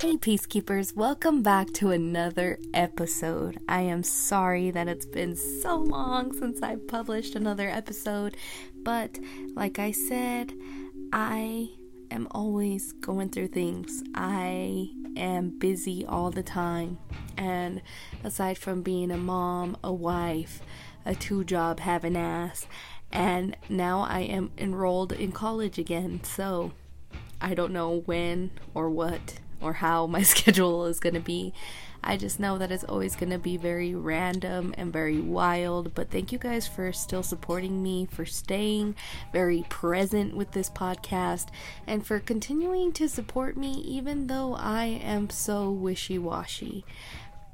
Hey, Peacekeepers, welcome back to another episode. I am sorry that it's been so long since I published another episode, but like I said, I am always going through things. I am busy all the time, and aside from being a mom, a wife, a two job having ass, and now I am enrolled in college again, so I don't know when or what or how my schedule is going to be. I just know that it's always going to be very random and very wild. But thank you guys for still supporting me, for staying very present with this podcast, and for continuing to support me even though I am so wishy washy.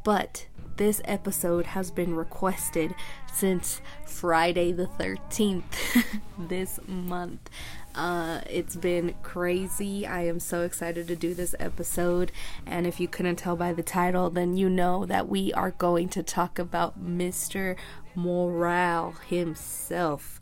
But this episode has been requested since Friday the 13th this month. Uh, it's been crazy. I am so excited to do this episode. And if you couldn't tell by the title, then you know that we are going to talk about Mr. Morale himself.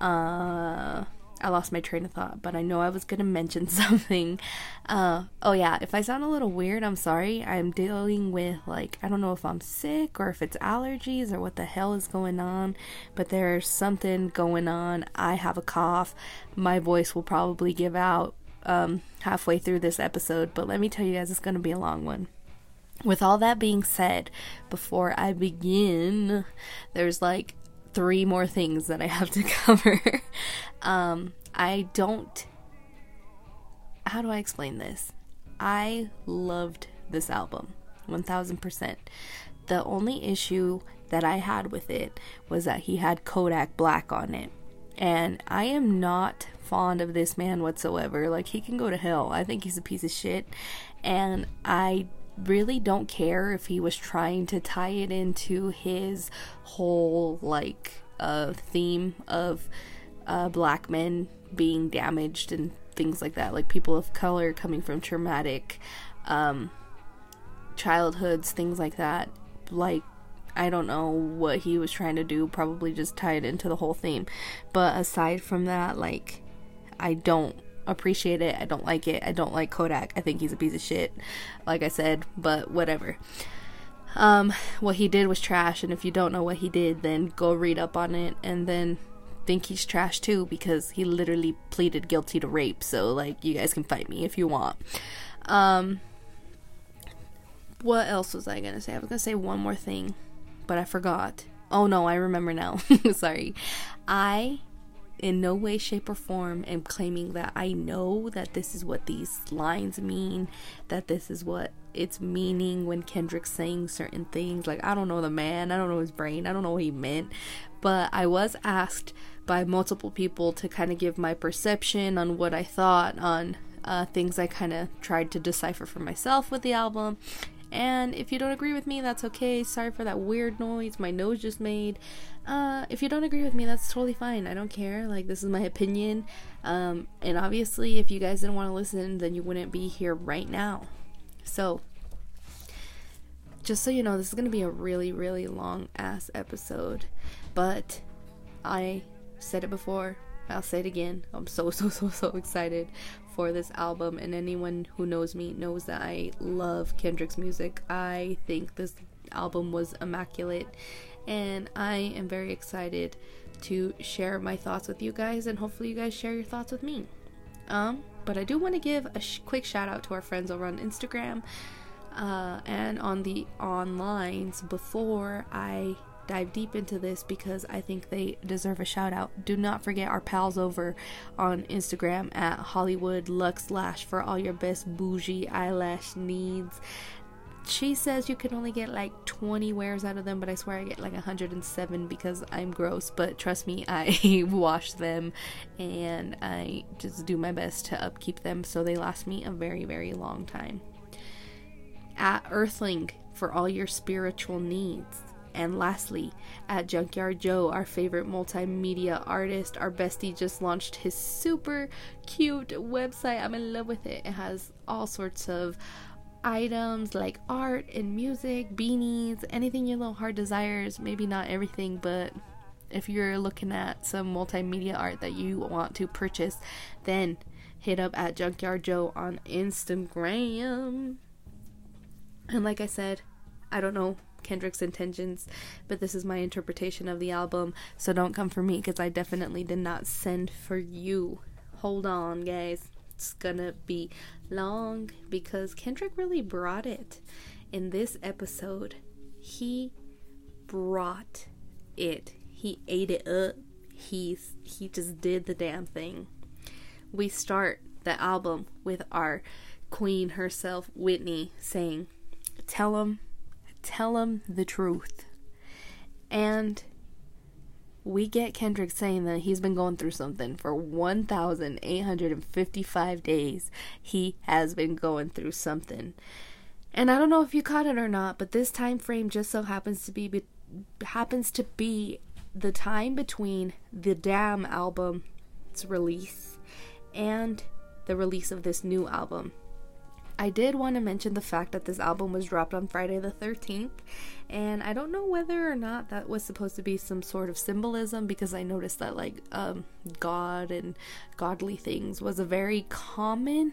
Uh, I lost my train of thought, but I know I was gonna mention something. Uh, oh yeah, if I sound a little weird, I'm sorry. I'm dealing with like I don't know if I'm sick or if it's allergies or what the hell is going on, but there's something going on. I have a cough. My voice will probably give out um, halfway through this episode, but let me tell you guys, it's gonna be a long one. With all that being said, before I begin, there's like three more things that I have to cover. um, I don't. How do I explain this? I loved this album 1000%. The only issue that I had with it was that he had Kodak Black on it. And I am not fond of this man whatsoever. Like, he can go to hell. I think he's a piece of shit. And I really don't care if he was trying to tie it into his whole like uh, theme of uh, black men being damaged and things like that, like people of color coming from traumatic um, childhoods, things like that. Like I don't know what he was trying to do, probably just tie it into the whole theme. But aside from that, like I don't appreciate it. I don't like it. I don't like Kodak. I think he's a piece of shit, like I said, but whatever. Um, what he did was trash, and if you don't know what he did, then go read up on it and then think he's trash too because he literally pleaded guilty to rape. So, like, you guys can fight me if you want. Um, what else was I gonna say? I was gonna say one more thing, but I forgot. Oh no, I remember now. Sorry. I in no way, shape, or form am claiming that I know that this is what these lines mean, that this is what it's meaning when Kendrick's saying certain things. Like, I don't know the man, I don't know his brain, I don't know what he meant. But I was asked by multiple people to kind of give my perception on what I thought on uh, things I kind of tried to decipher for myself with the album. And if you don't agree with me, that's okay. Sorry for that weird noise my nose just made. Uh, if you don't agree with me, that's totally fine. I don't care. Like, this is my opinion. Um, and obviously, if you guys didn't want to listen, then you wouldn't be here right now. So, just so you know, this is going to be a really, really long ass episode. But I said it before, I'll say it again. I'm so, so, so, so excited for this album, and anyone who knows me knows that I love Kendrick's music. I think this album was immaculate, and I am very excited to share my thoughts with you guys, and hopefully, you guys share your thoughts with me. Um, but I do want to give a sh- quick shout out to our friends over on Instagram uh, and on the onlines before I dive deep into this because I think they deserve a shout out. Do not forget our pals over on Instagram at Hollywood Lux Lash for all your best bougie eyelash needs. She says you can only get like 20 wears out of them, but I swear I get like 107 because I'm gross. But trust me, I wash them and I just do my best to upkeep them so they last me a very, very long time. At Earthling for all your spiritual needs. And lastly, at Junkyard Joe, our favorite multimedia artist, our bestie just launched his super cute website. I'm in love with it. It has all sorts of items like art and music, beanies, anything your little heart desires. Maybe not everything, but if you're looking at some multimedia art that you want to purchase, then hit up at Junkyard Joe on Instagram. And like I said, I don't know Kendrick's intentions, but this is my interpretation of the album. So don't come for me because I definitely did not send for you. Hold on, guys. It's gonna be long because Kendrick really brought it in this episode. He brought it. He ate it up. He's he just did the damn thing. We start the album with our queen herself, Whitney, saying, "Tell him tell him the truth. And we get Kendrick saying that he's been going through something for 1,855 days. He has been going through something. And I don't know if you caught it or not, but this time frame just so happens to be, be happens to be the time between the Damn album's release and the release of this new album. I did want to mention the fact that this album was dropped on Friday the 13th, and I don't know whether or not that was supposed to be some sort of symbolism because I noticed that, like, um, God and godly things was a very common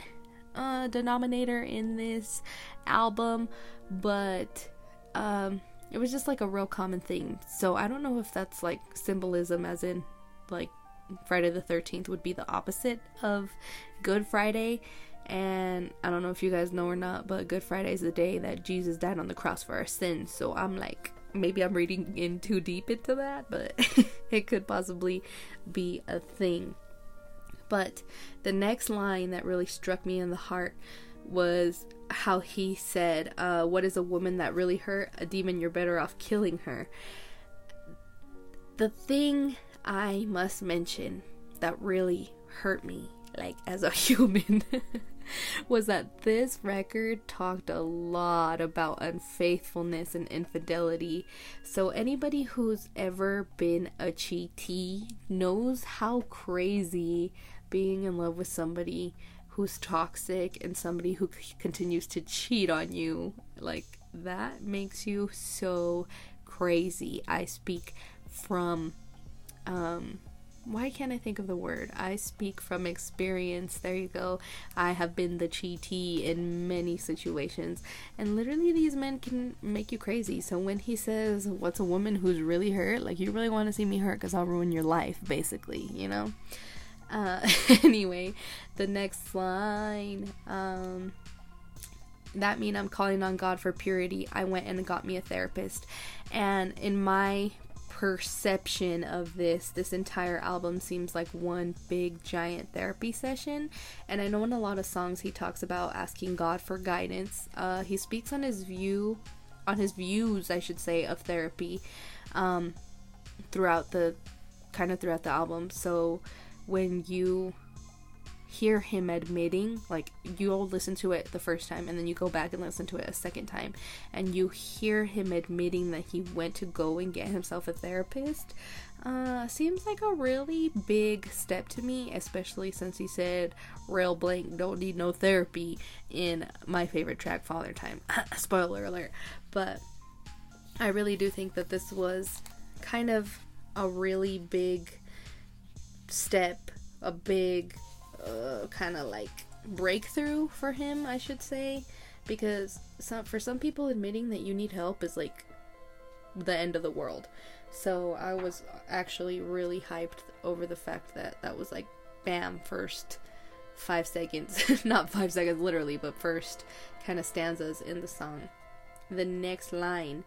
uh, denominator in this album, but um, it was just like a real common thing. So I don't know if that's like symbolism, as in, like, Friday the 13th would be the opposite of Good Friday and I don't know if you guys know or not, but Good Friday is the day that Jesus died on the cross for our sins. So I'm like, maybe I'm reading in too deep into that, but it could possibly be a thing. But the next line that really struck me in the heart was how he said, uh, What is a woman that really hurt? A demon, you're better off killing her. The thing I must mention that really hurt me, like as a human, was that this record talked a lot about unfaithfulness and infidelity. So, anybody who's ever been a cheatee knows how crazy being in love with somebody who's toxic and somebody who c- continues to cheat on you like that makes you so crazy. I speak from um why can't I think of the word? I speak from experience. There you go. I have been the cheatee in many situations. And literally, these men can make you crazy. So when he says, What's a woman who's really hurt? Like, you really want to see me hurt because I'll ruin your life, basically, you know? Uh, anyway, the next line. Um, that mean I'm calling on God for purity. I went and got me a therapist. And in my perception of this. This entire album seems like one big giant therapy session. And i know in a lot of songs he talks about asking god for guidance. Uh, he speaks on his view on his views i should say of therapy um, throughout the kind of throughout the album. So when you hear him admitting like you'll listen to it the first time and then you go back and listen to it a second time and you hear him admitting that he went to go and get himself a therapist uh seems like a really big step to me especially since he said rail blank don't need no therapy in my favorite track father time. Spoiler alert. But i really do think that this was kind of a really big step a big uh, kind of like breakthrough for him, I should say, because some for some people admitting that you need help is like the end of the world. So I was actually really hyped over the fact that that was like bam first 5 seconds, not 5 seconds literally, but first kind of stanzas in the song. The next line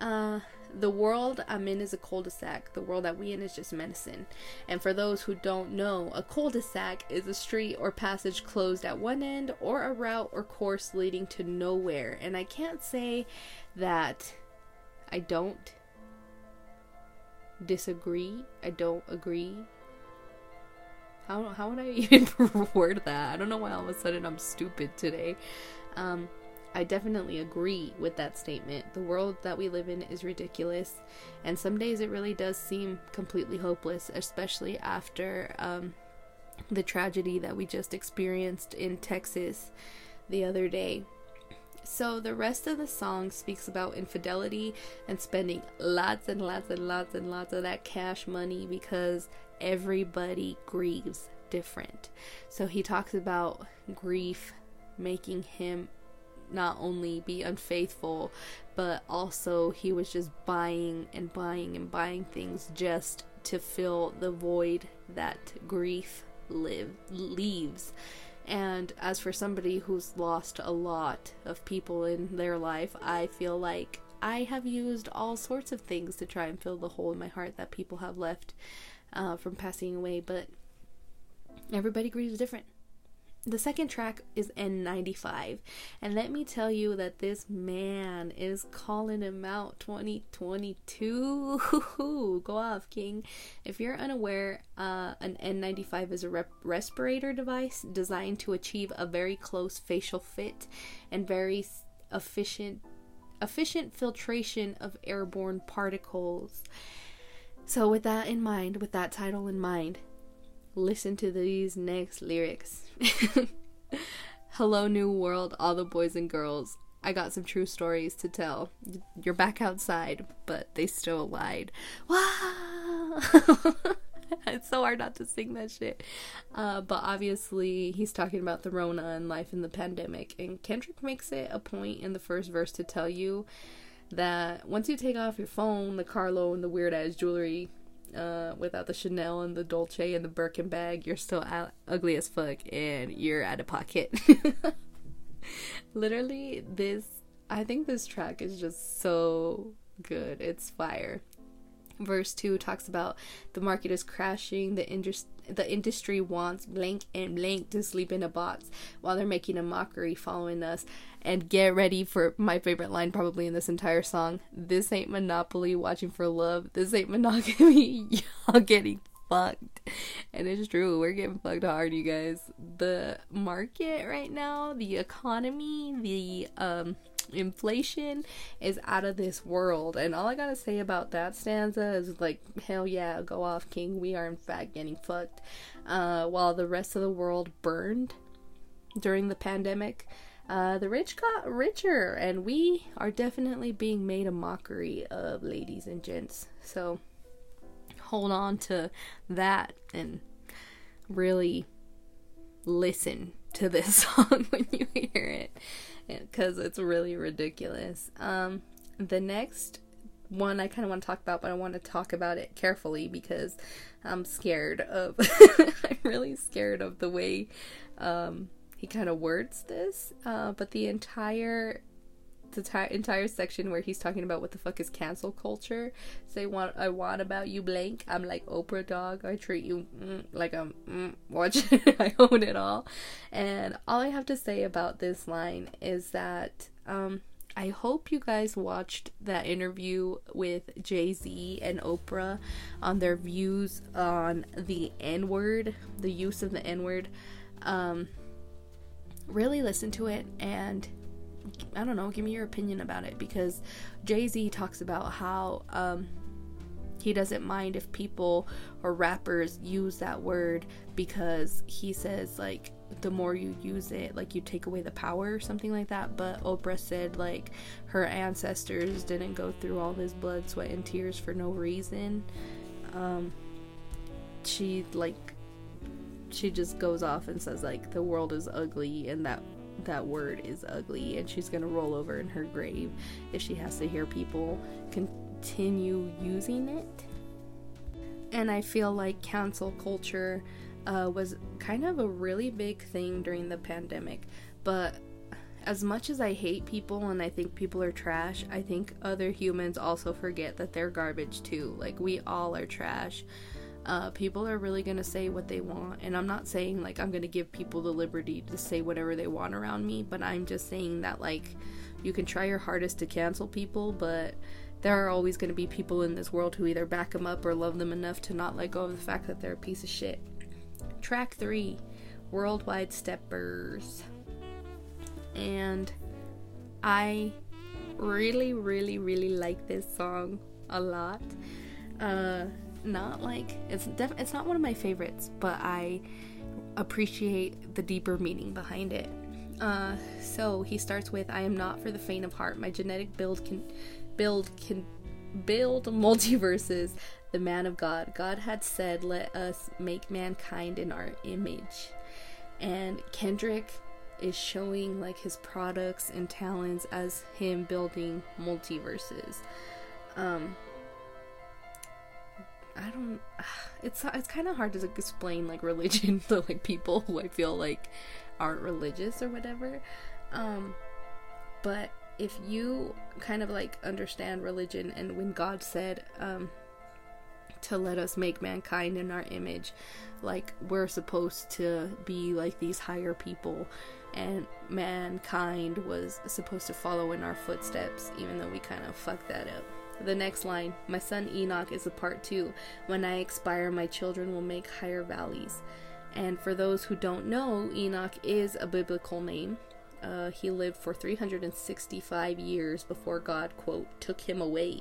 uh, the world I'm in is a cul-de-sac. The world that we in is just medicine. And for those who don't know, a cul-de-sac is a street or passage closed at one end or a route or course leading to nowhere. And I can't say that I don't disagree. I don't agree. How how would I even word that? I don't know why all of a sudden I'm stupid today. Um I definitely agree with that statement. The world that we live in is ridiculous, and some days it really does seem completely hopeless, especially after um, the tragedy that we just experienced in Texas the other day. So, the rest of the song speaks about infidelity and spending lots and lots and lots and lots of that cash money because everybody grieves different. So he talks about grief making him not only be unfaithful, but also he was just buying and buying and buying things just to fill the void that grief live leaves. And as for somebody who's lost a lot of people in their life, I feel like I have used all sorts of things to try and fill the hole in my heart that people have left uh, from passing away, but everybody grieves different. The second track is N95, and let me tell you that this man is calling him out 2022. Go off, King. If you're unaware, uh, an N95 is a rep- respirator device designed to achieve a very close facial fit and very efficient efficient filtration of airborne particles. So, with that in mind, with that title in mind, listen to these next lyrics. Hello, New World, all the boys and girls. I got some true stories to tell. You're back outside, but they still lied. Wow! it's so hard not to sing that shit. Uh, but obviously, he's talking about the Rona and life in the pandemic. And Kendrick makes it a point in the first verse to tell you that once you take off your phone, the Carlo, and the weird ass jewelry, uh, without the Chanel and the Dolce and the Birkin bag, you're still ugly as fuck and you're out of pocket. Literally, this, I think this track is just so good. It's fire verse 2 talks about the market is crashing the industry the industry wants blank and blank to sleep in a box while they're making a mockery following us and get ready for my favorite line probably in this entire song this ain't monopoly watching for love this ain't monogamy y'all getting fucked and it's true we're getting fucked hard you guys the market right now the economy the um inflation is out of this world. And all I gotta say about that stanza is like, hell yeah, go off, King. We are in fact getting fucked. Uh, while the rest of the world burned during the pandemic, uh, the rich got richer, and we are definitely being made a mockery of, ladies and gents. So hold on to that and really listen to this song when you hear it because it's really ridiculous. Um, the next one I kind of want to talk about, but I want to talk about it carefully because I'm scared of. I'm really scared of the way um, he kind of words this. Uh, but the entire the t- entire section where he's talking about what the fuck is cancel culture. Say what I want about you, blank. I'm like Oprah dog. I treat you mm, like I'm mm, watch. I own it all. And all I have to say about this line is that um, I hope you guys watched that interview with Jay Z and Oprah on their views on the N word, the use of the N word. Um, really listen to it and I don't know, give me your opinion about it because Jay Z talks about how um, he doesn't mind if people or rappers use that word because he says, like, the more you use it, like, you take away the power or something like that. But Oprah said, like, her ancestors didn't go through all this blood, sweat, and tears for no reason. Um, she, like, she just goes off and says, like, the world is ugly and that that word is ugly and she's gonna roll over in her grave if she has to hear people continue using it. And I feel like cancel culture uh, was kind of a really big thing during the pandemic. But as much as I hate people and I think people are trash, I think other humans also forget that they're garbage too. Like, we all are trash uh, people are really going to say what they want. And I'm not saying like I'm going to give people the liberty to say whatever they want around me, but I'm just saying that like you can try your hardest to cancel people, but there are always going to be people in this world who either back them up or love them enough to not let go of the fact that they're a piece of shit. Track 3 Worldwide Steppers. And I really, really, really like this song a lot. Uh, not like it's def- it's not one of my favorites, but I appreciate the deeper meaning behind it. Uh, so he starts with, "I am not for the faint of heart. My genetic build can build can build multiverses the man of God. God had said, Let us make mankind in our image. And Kendrick is showing like his products and talents as him building multiverses. Um, I don't. It's it's kind of hard to explain like religion to like people who I feel like aren't religious or whatever. Um, but if you kind of like understand religion and when God said um, to let us make mankind in our image, like we're supposed to be like these higher people and mankind was supposed to follow in our footsteps even though we kind of fucked that up. The next line, my son Enoch is a part two. When I expire, my children will make higher valleys. And for those who don't know, Enoch is a biblical name. Uh, he lived for 365 years before God, quote, took him away.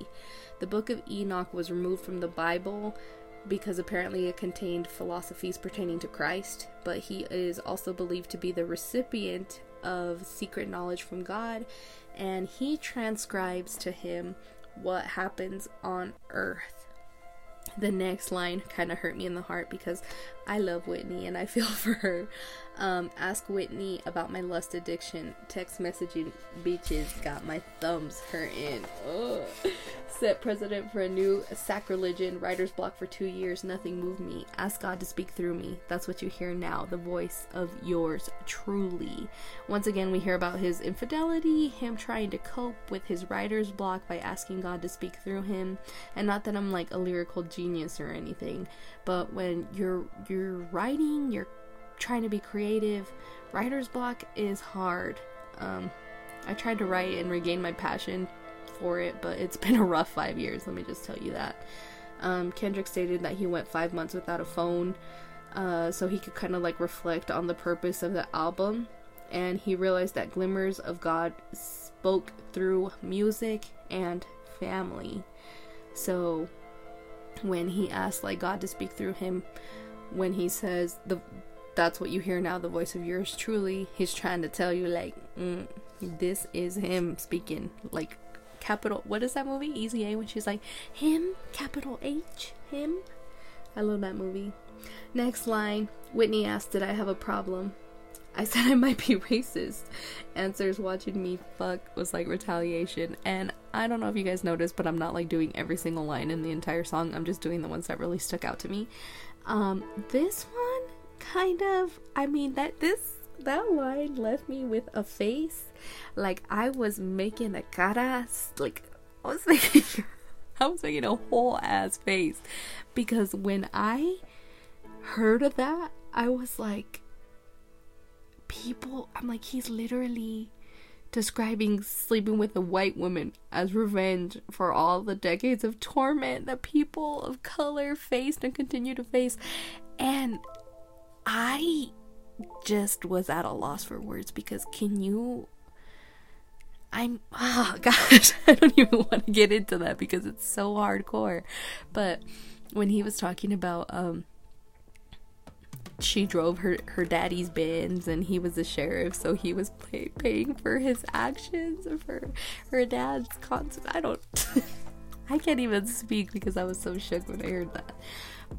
The book of Enoch was removed from the Bible because apparently it contained philosophies pertaining to Christ, but he is also believed to be the recipient of secret knowledge from God, and he transcribes to him what happens on earth. The next line kind of hurt me in the heart because I love Whitney and I feel for her. Um, ask Whitney about my lust addiction. Text messaging bitches got my thumbs hurting. Ugh. Set president for a new sacrilegion. Writer's block for two years. Nothing moved me. Ask God to speak through me. That's what you hear now. The voice of yours truly. Once again, we hear about his infidelity, him trying to cope with his writer's block by asking God to speak through him. And not that I'm like a lyrical genius or anything, but when you're you're writing, you're trying to be creative, writer's block is hard. Um, I tried to write and regain my passion for it, but it's been a rough five years, let me just tell you that. Um, Kendrick stated that he went five months without a phone uh, so he could kind of like reflect on the purpose of the album. And he realized that Glimmers of God spoke through music and family. So when he asked like God to speak through him, when he says the that's what you hear now the voice of yours truly he's trying to tell you like mm, this is him speaking like capital what is that movie easy a when she's like him capital h him i love that movie next line whitney asked did i have a problem I said I might be racist. Answers watching me fuck was like retaliation. And I don't know if you guys noticed, but I'm not like doing every single line in the entire song. I'm just doing the ones that really stuck out to me. Um, this one kind of I mean that this that line left me with a face. Like I was making a caras like I was making I was making a whole ass face. Because when I heard of that I was like people I'm like he's literally describing sleeping with a white woman as revenge for all the decades of torment that people of color faced and continue to face and I just was at a loss for words because can you I'm oh gosh, I don't even want to get into that because it's so hardcore. But when he was talking about um she drove her her daddy's Benz and he was a sheriff so he was pay, paying for his actions for her dad's concert. I don't I can't even speak because I was so shook when I heard that.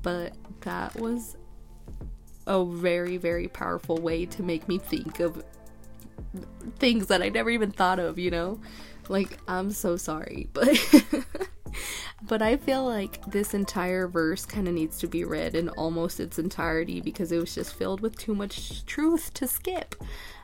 But that was a very, very powerful way to make me think of things that I never even thought of, you know? Like, I'm so sorry, but. but I feel like this entire verse kind of needs to be read in almost its entirety because it was just filled with too much truth to skip.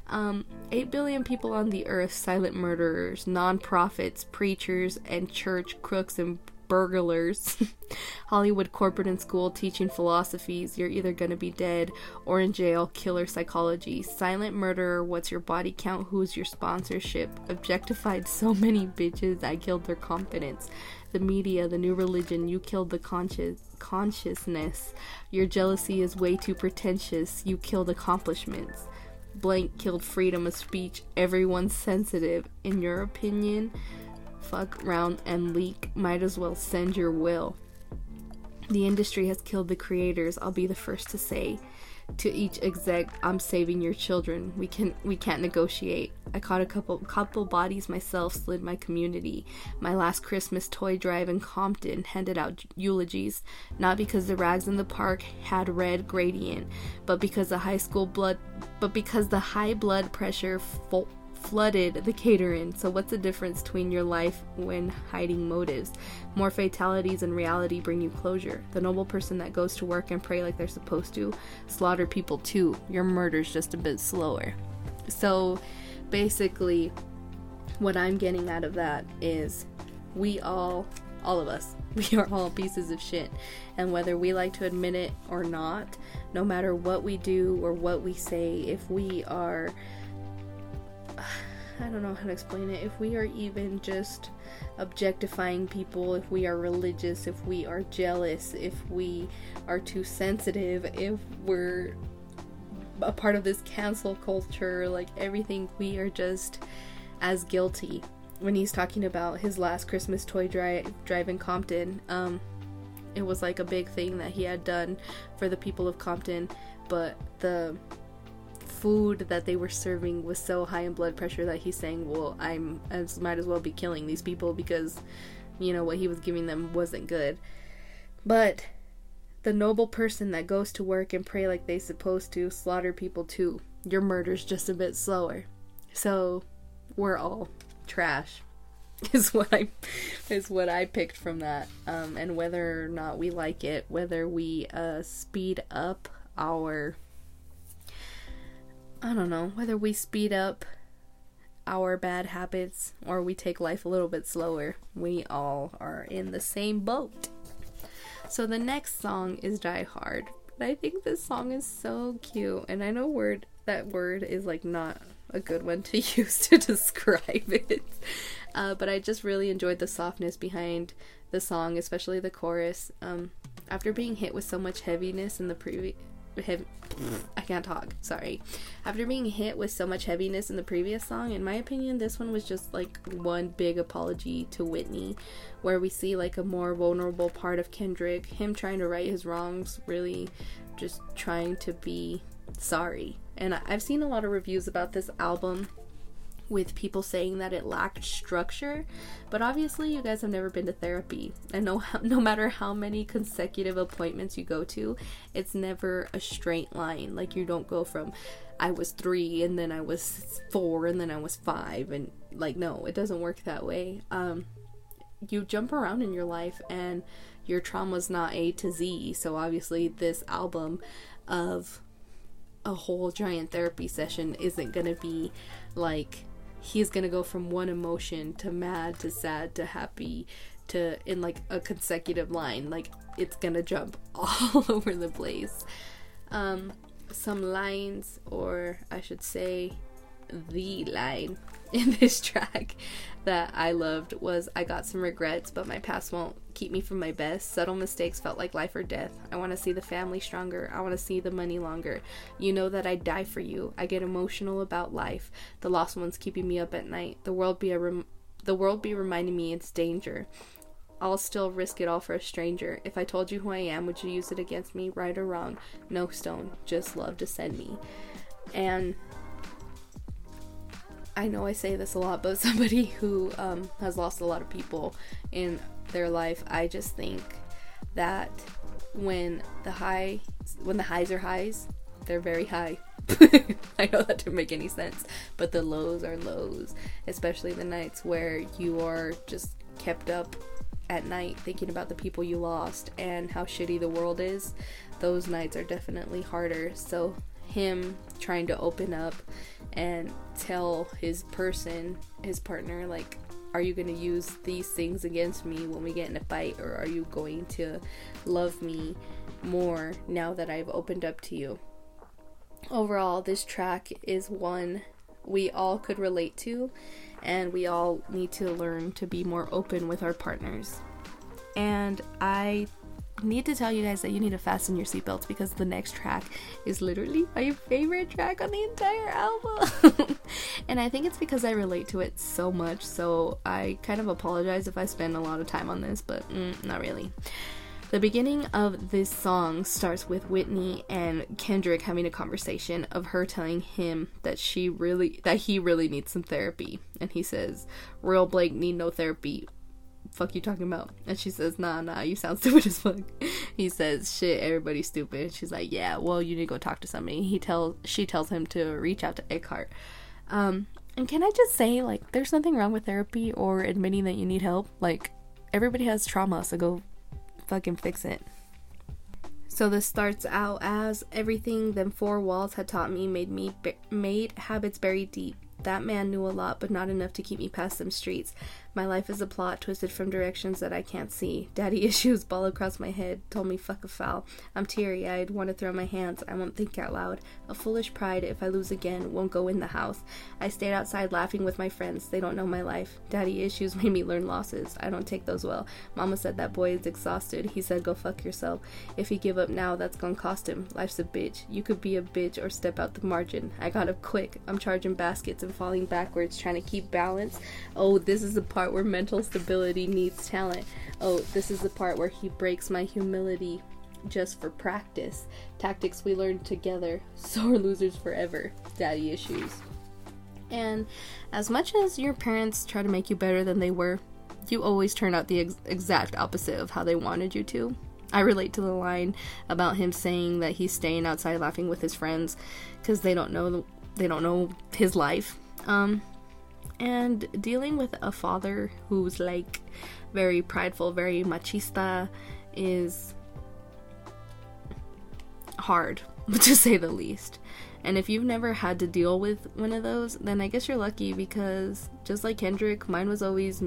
Um, 8 billion people on the earth, silent murderers, non prophets, preachers, and church crooks and burglars, Hollywood corporate and school teaching philosophies, you're either gonna be dead or in jail, killer psychology, silent murderer, what's your body count, who's your sponsorship, objectified so many bitches, I killed their confidence, the media, the new religion, you killed the conscious consciousness, your jealousy is way too pretentious, you killed accomplishments. Blank killed freedom of speech. Everyone's sensitive. In your opinion, fuck round and leak, might as well send your will. The industry has killed the creators, I'll be the first to say. To each exec, I'm saving your children. We can we can't negotiate. I caught a couple couple bodies myself, slid my community. My last Christmas toy drive in Compton handed out eulogies, not because the rags in the park had red gradient, but because the high school blood but because the high blood pressure fo- flooded the catering. So, what's the difference between your life when hiding motives? More fatalities in reality bring you closure. The noble person that goes to work and pray like they're supposed to slaughter people too. Your murder's just a bit slower. So, basically, what I'm getting out of that is we all, all of us, we are all pieces of shit. And whether we like to admit it or not, no matter what we do or what we say, if we are I don't know how to explain it. If we are even just objectifying people, if we are religious, if we are jealous, if we are too sensitive, if we're a part of this cancel culture, like everything, we are just as guilty. When he's talking about his last Christmas toy drive, drive in Compton, um, it was like a big thing that he had done for the people of Compton, but the food that they were serving was so high in blood pressure that he's saying, "Well, I'm I might as well be killing these people because, you know, what he was giving them wasn't good." But the noble person that goes to work and pray like they supposed to slaughter people too. Your murder's just a bit slower. So we're all trash. Is what I is what I picked from that. Um, and whether or not we like it, whether we uh, speed up our I don't know, whether we speed up our bad habits or we take life a little bit slower, we all are in the same boat. So the next song is Die Hard. But I think this song is so cute and I know word that word is like not a good one to use to describe it. Uh, but I just really enjoyed the softness behind the song, especially the chorus. Um, after being hit with so much heaviness in the previous heavy. I can't talk. Sorry. After being hit with so much heaviness in the previous song, in my opinion, this one was just like one big apology to Whitney, where we see like a more vulnerable part of Kendrick, him trying to right his wrongs, really just trying to be sorry. And I've seen a lot of reviews about this album with people saying that it lacked structure, but obviously you guys have never been to therapy. And no no matter how many consecutive appointments you go to, it's never a straight line. Like you don't go from I was 3 and then I was 4 and then I was 5 and like no, it doesn't work that way. Um you jump around in your life and your trauma's not A to Z. So obviously this album of a whole giant therapy session isn't going to be like he's gonna go from one emotion to mad to sad to happy to in like a consecutive line. Like it's gonna jump all over the place. Um some lines or i should say the line in this track that I loved was I got some regrets, but my past won't keep me from my best. Subtle mistakes felt like life or death. I want to see the family stronger. I want to see the money longer. You know that I'd die for you. I get emotional about life. The lost ones keeping me up at night. The world be a rem- the world be reminding me it's danger. I'll still risk it all for a stranger. If I told you who I am, would you use it against me, right or wrong? No stone, just love to send me. And I know I say this a lot, but somebody who um, has lost a lot of people in their life, I just think that when the high, when the highs are highs, they're very high. I know that didn't make any sense, but the lows are lows, especially the nights where you are just kept up at night thinking about the people you lost and how shitty the world is. Those nights are definitely harder. So him trying to open up and tell his person, his partner, like, are you going to use these things against me when we get in a fight, or are you going to love me more now that I've opened up to you? Overall, this track is one we all could relate to, and we all need to learn to be more open with our partners. And I need to tell you guys that you need to fasten your seatbelts because the next track is literally my favorite track on the entire album. and I think it's because I relate to it so much, so I kind of apologize if I spend a lot of time on this, but mm, not really. The beginning of this song starts with Whitney and Kendrick having a conversation of her telling him that she really that he really needs some therapy. And he says, Real Blake need no therapy. Fuck you talking about? And she says, Nah, nah, you sound stupid as fuck. He says, Shit, everybody's stupid. She's like, Yeah, well, you need to go talk to somebody. He tells she tells him to reach out to Eckhart. Um, and can I just say, like, there's nothing wrong with therapy or admitting that you need help. Like, everybody has trauma, so go fucking fix it. So this starts out as everything them four walls had taught me made me made habits buried deep. That man knew a lot, but not enough to keep me past them streets. My life is a plot twisted from directions that I can't see. Daddy issues ball across my head, told me fuck a foul. I'm teary eyed, want to throw my hands, I won't think out loud. A foolish pride, if I lose again, won't go in the house. I stayed outside laughing with my friends, they don't know my life. Daddy issues made me learn losses, I don't take those well. Mama said that boy is exhausted, he said go fuck yourself. If he give up now, that's gonna cost him. Life's a bitch. You could be a bitch or step out the margin. I got up quick, I'm charging baskets and falling backwards, trying to keep balance. Oh, this is the part part where mental stability meets talent. Oh, this is the part where he breaks my humility just for practice. Tactics we learned together. Sore losers forever. Daddy issues. And as much as your parents try to make you better than they were, you always turn out the ex- exact opposite of how they wanted you to. I relate to the line about him saying that he's staying outside laughing with his friends because they don't know they don't know his life. Um, and dealing with a father who's like very prideful, very machista is hard to say the least. And if you've never had to deal with one of those, then I guess you're lucky because just like Kendrick, mine was always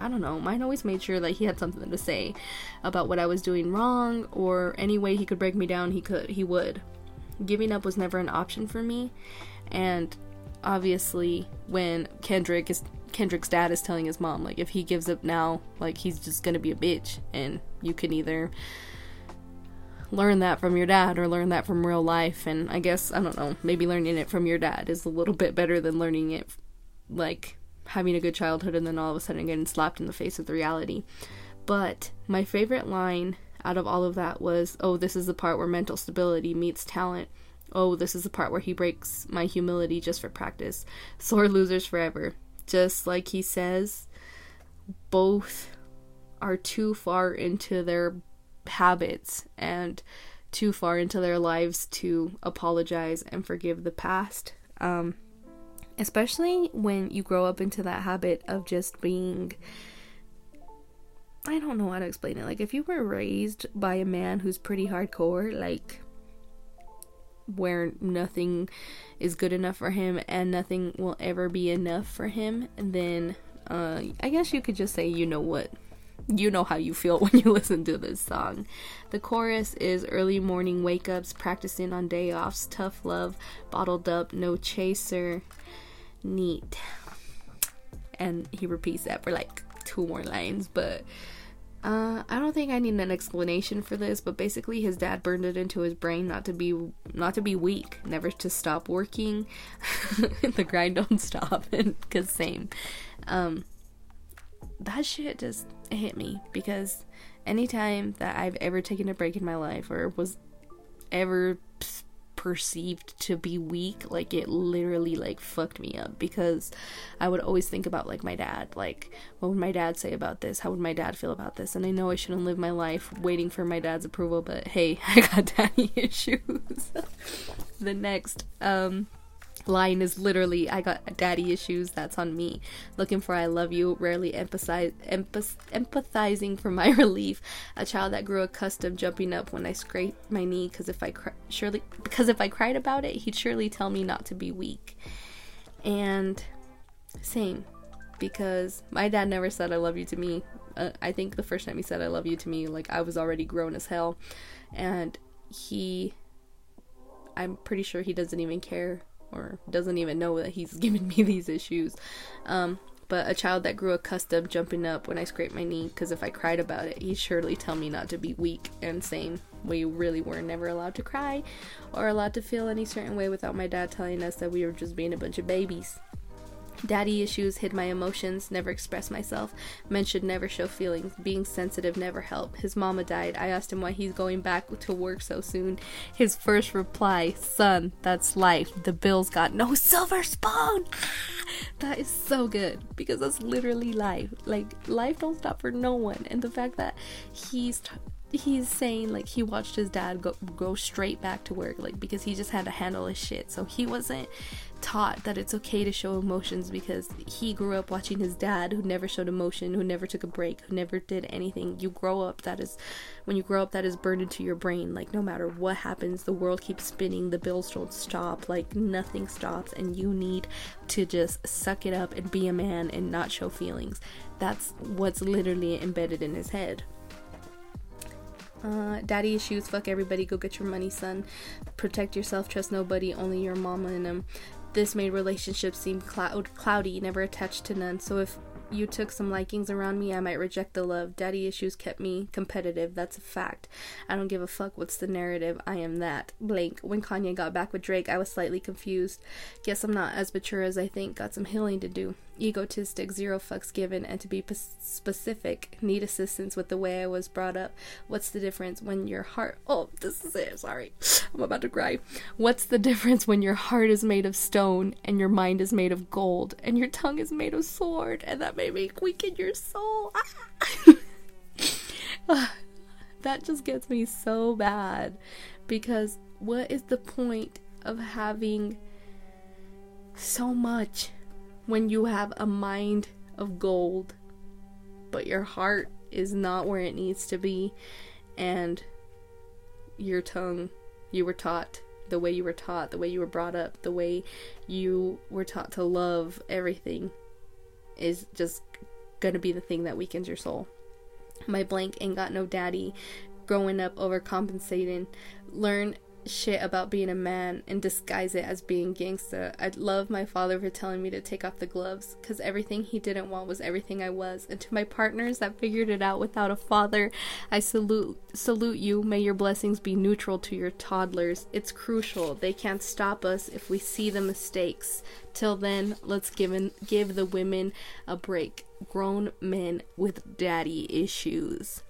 I don't know, mine always made sure that he had something to say about what I was doing wrong or any way he could break me down, he could he would. Giving up was never an option for me and obviously when Kendrick is Kendrick's dad is telling his mom like if he gives up now like he's just going to be a bitch and you can either learn that from your dad or learn that from real life and I guess I don't know maybe learning it from your dad is a little bit better than learning it like having a good childhood and then all of a sudden getting slapped in the face with reality. But my favorite line out of all of that was oh this is the part where mental stability meets talent Oh, this is the part where he breaks my humility just for practice. Sore losers forever. Just like he says, both are too far into their habits and too far into their lives to apologize and forgive the past. Um, especially when you grow up into that habit of just being. I don't know how to explain it. Like, if you were raised by a man who's pretty hardcore, like, where nothing is good enough for him and nothing will ever be enough for him, then uh, I guess you could just say, you know what? You know how you feel when you listen to this song. The chorus is early morning wake ups, practicing on day offs, tough love, bottled up, no chaser, neat. And he repeats that for like two more lines, but uh, I don't think I need an explanation for this, but basically his dad burned it into his brain not to be not to be weak, never to stop working. the grind don't stop, cause same. Um, that shit just hit me because anytime that I've ever taken a break in my life or was ever perceived to be weak like it literally like fucked me up because i would always think about like my dad like what would my dad say about this? How would my dad feel about this? And i know i shouldn't live my life waiting for my dad's approval but hey i got daddy issues. The next um line is literally I got daddy issues, that's on me. Looking for I love you, rarely empathize, empath- empathizing for my relief. A child that grew accustomed jumping up when I scraped my knee because if I surely because if I cried about it, he'd surely tell me not to be weak. And same because my dad never said I love you to me. Uh, I think the first time he said I love you to me, like I was already grown as hell and he I'm pretty sure he doesn't even care or doesn't even know that he's giving me these issues. Um, but a child that grew accustomed jumping up when I scraped my knee because if I cried about it, he'd surely tell me not to be weak and same. We really were never allowed to cry or allowed to feel any certain way without my dad telling us that we were just being a bunch of babies. Daddy issues hid my emotions, never express myself. Men should never show feelings. Being sensitive never help. His mama died. I asked him why he's going back to work so soon. His first reply, son, that's life. The Bills got no silver spoon. that is so good because that's literally life. Like life don't stop for no one. And the fact that he's t- he's saying like he watched his dad go go straight back to work like because he just had to handle his shit. So he wasn't taught that it's okay to show emotions because he grew up watching his dad who never showed emotion who never took a break who never did anything. You grow up that is when you grow up that is burned into your brain. Like no matter what happens the world keeps spinning the bills don't stop like nothing stops and you need to just suck it up and be a man and not show feelings. That's what's literally embedded in his head uh, daddy issues, fuck everybody, go get your money, son. Protect yourself, trust nobody, only your mama and him. This made relationships seem cloud cloudy, never attached to none. So if you took some likings around me, I might reject the love. Daddy issues kept me competitive. That's a fact. I don't give a fuck what's the narrative. I am that. Blank. When Kanye got back with Drake, I was slightly confused. Guess I'm not as mature as I think. Got some healing to do egotistic, zero fucks given, and to be p- specific, need assistance with the way I was brought up. What's the difference when your heart. Oh, this is it. Sorry. I'm about to cry. What's the difference when your heart is made of stone and your mind is made of gold and your tongue is made of sword and that may make weaken your soul? Ah! Ah, that just gets me so bad because what is the point of having so much when you have a mind of gold, but your heart is not where it needs to be, and your tongue, you were taught the way you were taught, the way you were brought up, the way you were taught to love everything is just gonna be the thing that weakens your soul. My blank ain't got no daddy growing up overcompensating. Learn shit about being a man and disguise it as being gangsta. I'd love my father for telling me to take off the gloves because everything he didn't want was everything I was. And to my partners that figured it out without a father, I salute salute you. May your blessings be neutral to your toddlers. It's crucial. They can't stop us if we see the mistakes. Till then, let's give in, give the women a break. Grown men with daddy issues.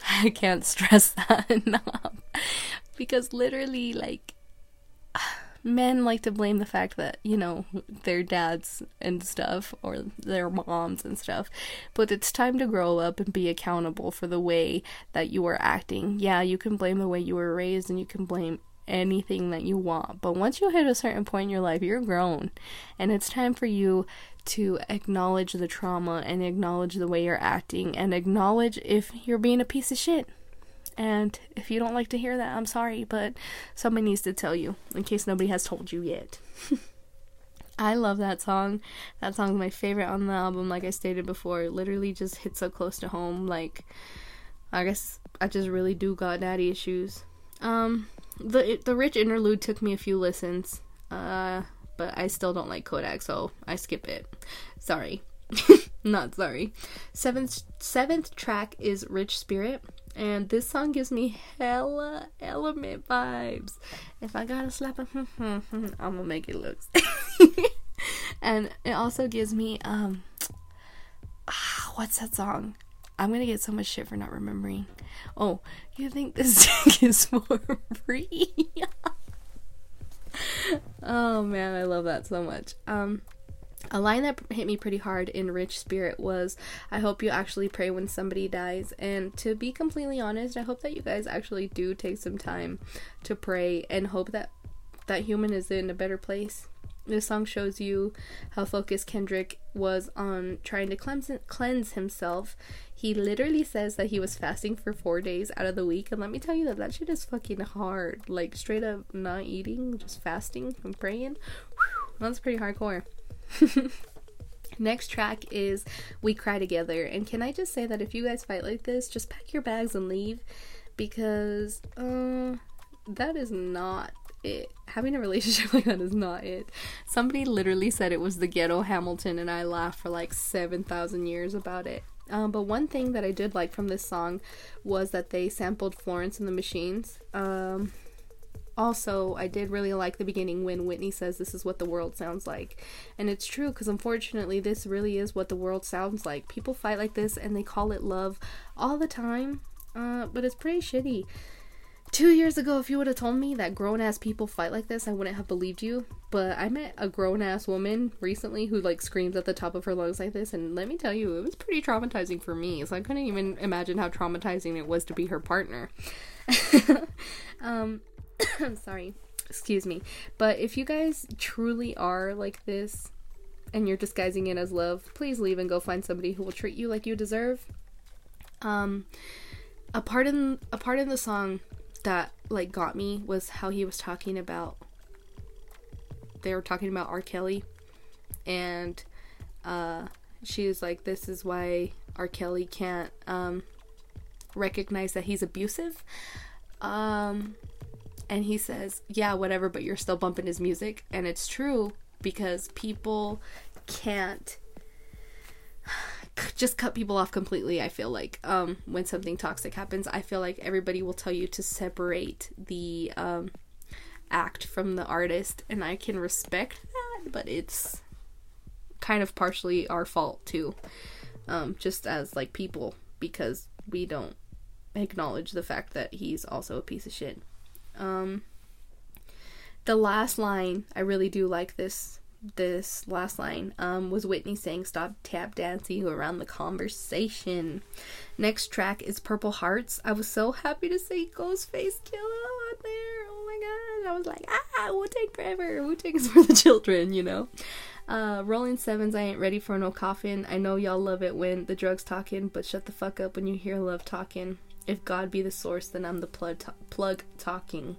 I can't stress that enough. Because literally like men like to blame the fact that you know their dads and stuff or their moms and stuff but it's time to grow up and be accountable for the way that you are acting. Yeah you can blame the way you were raised and you can blame anything that you want but once you hit a certain point in your life you're grown and it's time for you to acknowledge the trauma and acknowledge the way you're acting and acknowledge if you're being a piece of shit and if you don't like to hear that, I'm sorry, but somebody needs to tell you in case nobody has told you yet. I love that song. That song's my favorite on the album, like I stated before. It literally just hits so close to home. Like, I guess I just really do got daddy issues. Um, the the rich interlude took me a few listens, uh, but I still don't like Kodak, so I skip it. Sorry, not sorry. Seventh seventh track is Rich Spirit. And this song gives me hella element vibes. If I gotta slap a I'm gonna make it look. and it also gives me um what's that song? I'm gonna get so much shit for not remembering. Oh, you think this is for free? oh man, I love that so much. Um a line that hit me pretty hard in Rich Spirit was I hope you actually pray when somebody dies. And to be completely honest, I hope that you guys actually do take some time to pray and hope that that human is in a better place. This song shows you how focused Kendrick was on trying to cleanse cleanse himself. He literally says that he was fasting for four days out of the week, and let me tell you that that shit is fucking hard. Like straight up not eating, just fasting and praying. Whew, that's pretty hardcore. Next track is We Cry Together. And can I just say that if you guys fight like this, just pack your bags and leave because uh, that is not it. Having a relationship like that is not it. Somebody literally said it was the ghetto Hamilton, and I laughed for like 7,000 years about it. Um, but one thing that I did like from this song was that they sampled Florence and the Machines. Um, also, I did really like the beginning when Whitney says this is what the world sounds like. And it's true because unfortunately, this really is what the world sounds like. People fight like this and they call it love all the time, uh, but it's pretty shitty. Two years ago, if you would have told me that grown ass people fight like this, I wouldn't have believed you. But I met a grown ass woman recently who like screams at the top of her lungs like this, and let me tell you, it was pretty traumatizing for me. So I couldn't even imagine how traumatizing it was to be her partner. um, I'm sorry. Excuse me. But if you guys truly are like this and you're disguising it as love, please leave and go find somebody who will treat you like you deserve. Um a part in a part in the song that like got me was how he was talking about they were talking about R. Kelly and uh she was like this is why R. Kelly can't um recognize that he's abusive. Um and he says, Yeah, whatever, but you're still bumping his music. And it's true because people can't just cut people off completely i feel like um, when something toxic happens i feel like everybody will tell you to separate the um, act from the artist and i can respect that but it's kind of partially our fault too um, just as like people because we don't acknowledge the fact that he's also a piece of shit um, the last line, I really do like this. This last line um, was Whitney saying, "Stop tap dancing around the conversation." Next track is Purple Hearts. I was so happy to see Ghostface Killah on there. Oh my god! I was like, ah, Wu Tang forever. Wu Tang is for the children, you know. Uh, Rolling Sevens, I ain't ready for no coffin. I know y'all love it when the drugs talking, but shut the fuck up when you hear love talking. If God be the source, then I'm the plug, plug talking.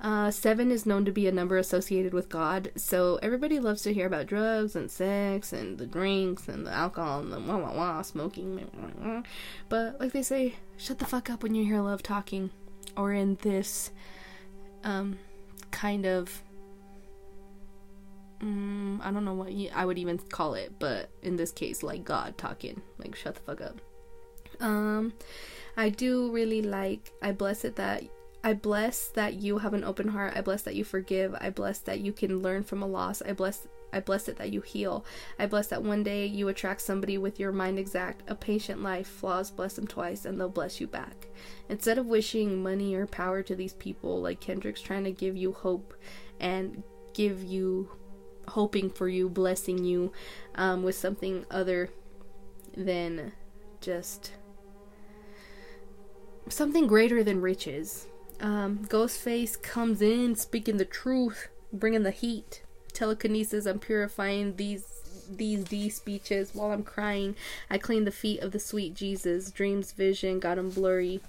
Uh, seven is known to be a number associated with God, so everybody loves to hear about drugs and sex and the drinks and the alcohol and the wah wah wah smoking. But like they say, shut the fuck up when you hear love talking, or in this um, kind of um, I don't know what I would even call it, but in this case, like God talking, like shut the fuck up. Um, I do really like. I bless it that I bless that you have an open heart. I bless that you forgive. I bless that you can learn from a loss. I bless I bless it that you heal. I bless that one day you attract somebody with your mind exact, a patient life, flaws bless them twice, and they'll bless you back. Instead of wishing money or power to these people, like Kendrick's trying to give you hope and give you hoping for you, blessing you um, with something other than just something greater than riches. Um, Ghostface comes in speaking the truth, bringing the heat. Telekinesis, I'm purifying these these D speeches while I'm crying. I clean the feet of the sweet Jesus. Dreams, vision, got him blurry.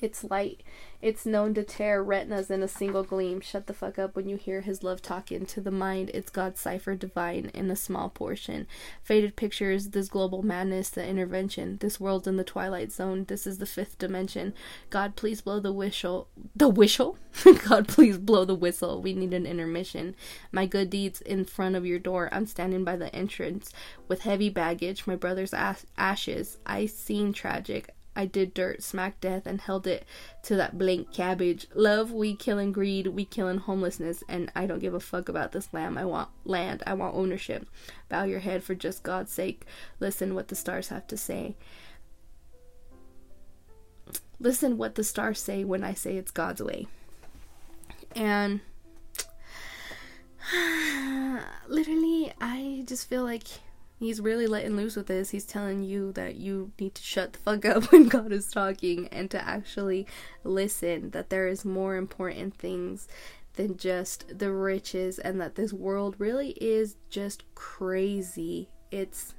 It's light it's known to tear retinas in a single gleam. Shut the fuck up when you hear his love talking. To the mind, it's God's cipher divine in a small portion. Faded pictures, this global madness, the intervention. This world's in the twilight zone. This is the fifth dimension. God, please blow the whistle. The whistle? God, please blow the whistle. We need an intermission. My good deeds in front of your door. I'm standing by the entrance with heavy baggage, my brother's ashes. I seen tragic. I did dirt, smacked death, and held it to that blank cabbage. Love, we killing greed, we killing homelessness, and I don't give a fuck about this lamb. I want land, I want ownership. Bow your head for just God's sake. Listen what the stars have to say. Listen what the stars say when I say it's God's way. And literally, I just feel like He's really letting loose with this. He's telling you that you need to shut the fuck up when God is talking and to actually listen, that there is more important things than just the riches and that this world really is just crazy. It's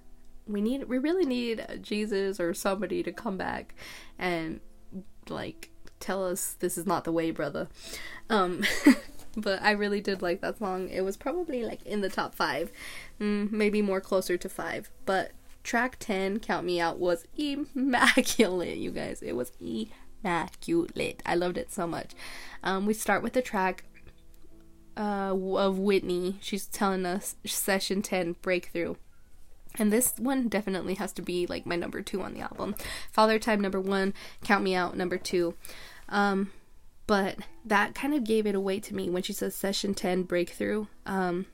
we need we really need Jesus or somebody to come back and like tell us this is not the way, brother. Um but I really did like that song. It was probably like in the top five, mm, maybe more closer to five. But track 10, Count Me Out, was immaculate, you guys. It was immaculate. I loved it so much. Um, we start with the track uh, of Whitney. She's telling us session 10 breakthrough. And this one definitely has to be like my number two on the album. Father Time number one, Count Me Out number two. Um, But that kind of gave it away to me when she says session 10 breakthrough. Um,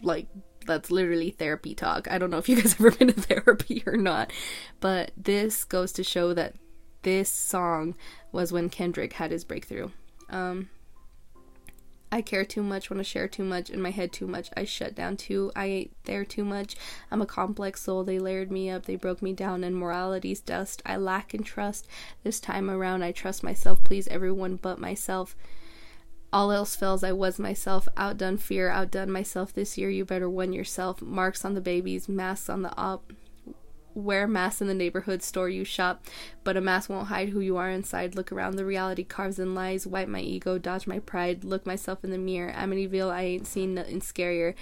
like, that's literally therapy talk. I don't know if you guys ever been to therapy or not, but this goes to show that this song was when Kendrick had his breakthrough. Um, I care too much, want to share too much, in my head too much. I shut down too. I ate there too much. I'm a complex soul. They layered me up. They broke me down in morality's dust. I lack in trust. This time around, I trust myself. Please everyone but myself. All else fails, I was myself. Outdone fear, outdone myself this year. You better win yourself. Marks on the babies, masks on the op wear masks in the neighborhood store you shop, but a mask won't hide who you are inside. Look around, the reality carves in lies. Wipe my ego, dodge my pride. Look myself in the mirror. Amityville, I ain't seen nothing scarier.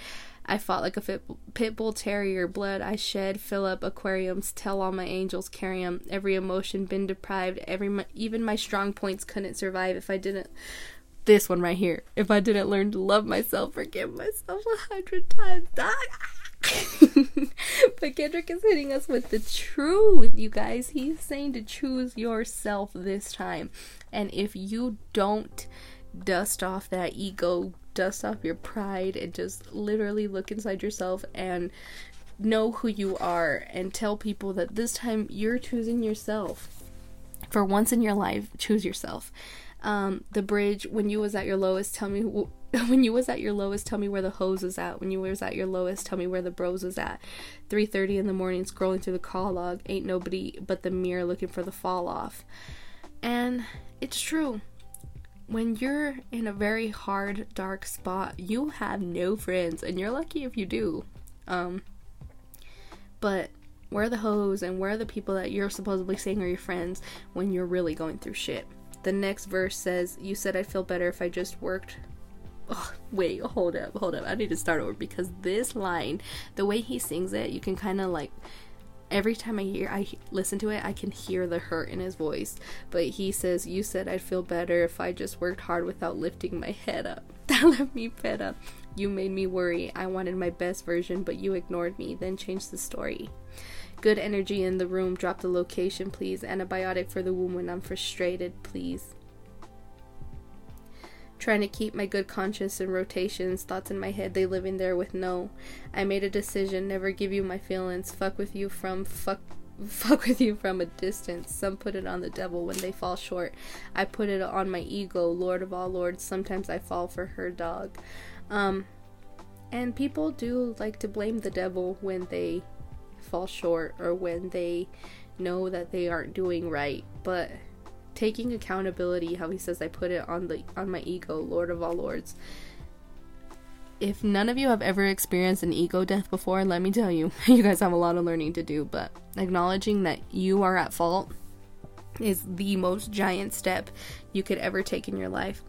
I fought like a fit, pit bull terrier. Blood I shed, fill up aquariums. Tell all my angels, carry 'em. Every emotion been deprived. Every even my strong points couldn't survive if I didn't. This one right here. If I didn't learn to love myself, forgive myself a hundred times. but Kendrick is hitting us with the truth, you guys. He's saying to choose yourself this time. And if you don't dust off that ego, dust off your pride, and just literally look inside yourself and know who you are and tell people that this time you're choosing yourself. For once in your life, choose yourself. Um, the bridge, when you was at your lowest, tell me when you was at your lowest, tell me where the hose is at. When you was at your lowest, tell me where the bros is at. 3:30 in the morning, scrolling through the call log, ain't nobody but the mirror looking for the fall off. And it's true. When you're in a very hard, dark spot, you have no friends, and you're lucky if you do. Um, but where are the hoes and where are the people that you're supposedly saying are your friends when you're really going through shit? The next verse says, You said I'd feel better if I just worked oh, wait, hold up, hold up. I need to start over because this line, the way he sings it, you can kind of like every time I hear I listen to it, I can hear the hurt in his voice. But he says, "You said I'd feel better if I just worked hard without lifting my head up." That left me fed up. You made me worry. I wanted my best version, but you ignored me. Then changed the story. Good energy in the room. Drop the location, please. Antibiotic for the womb when I'm frustrated, please. Trying to keep my good conscience in rotations, thoughts in my head, they living there with no. I made a decision, never give you my feelings, fuck with you from fuck fuck with you from a distance. Some put it on the devil when they fall short. I put it on my ego, Lord of all lords. Sometimes I fall for her dog. Um and people do like to blame the devil when they fall short or when they know that they aren't doing right, but taking accountability how he says i put it on the on my ego lord of all lords. If none of you have ever experienced an ego death before let me tell you you guys have a lot of learning to do but acknowledging that you are at fault is the most giant step you could ever take in your life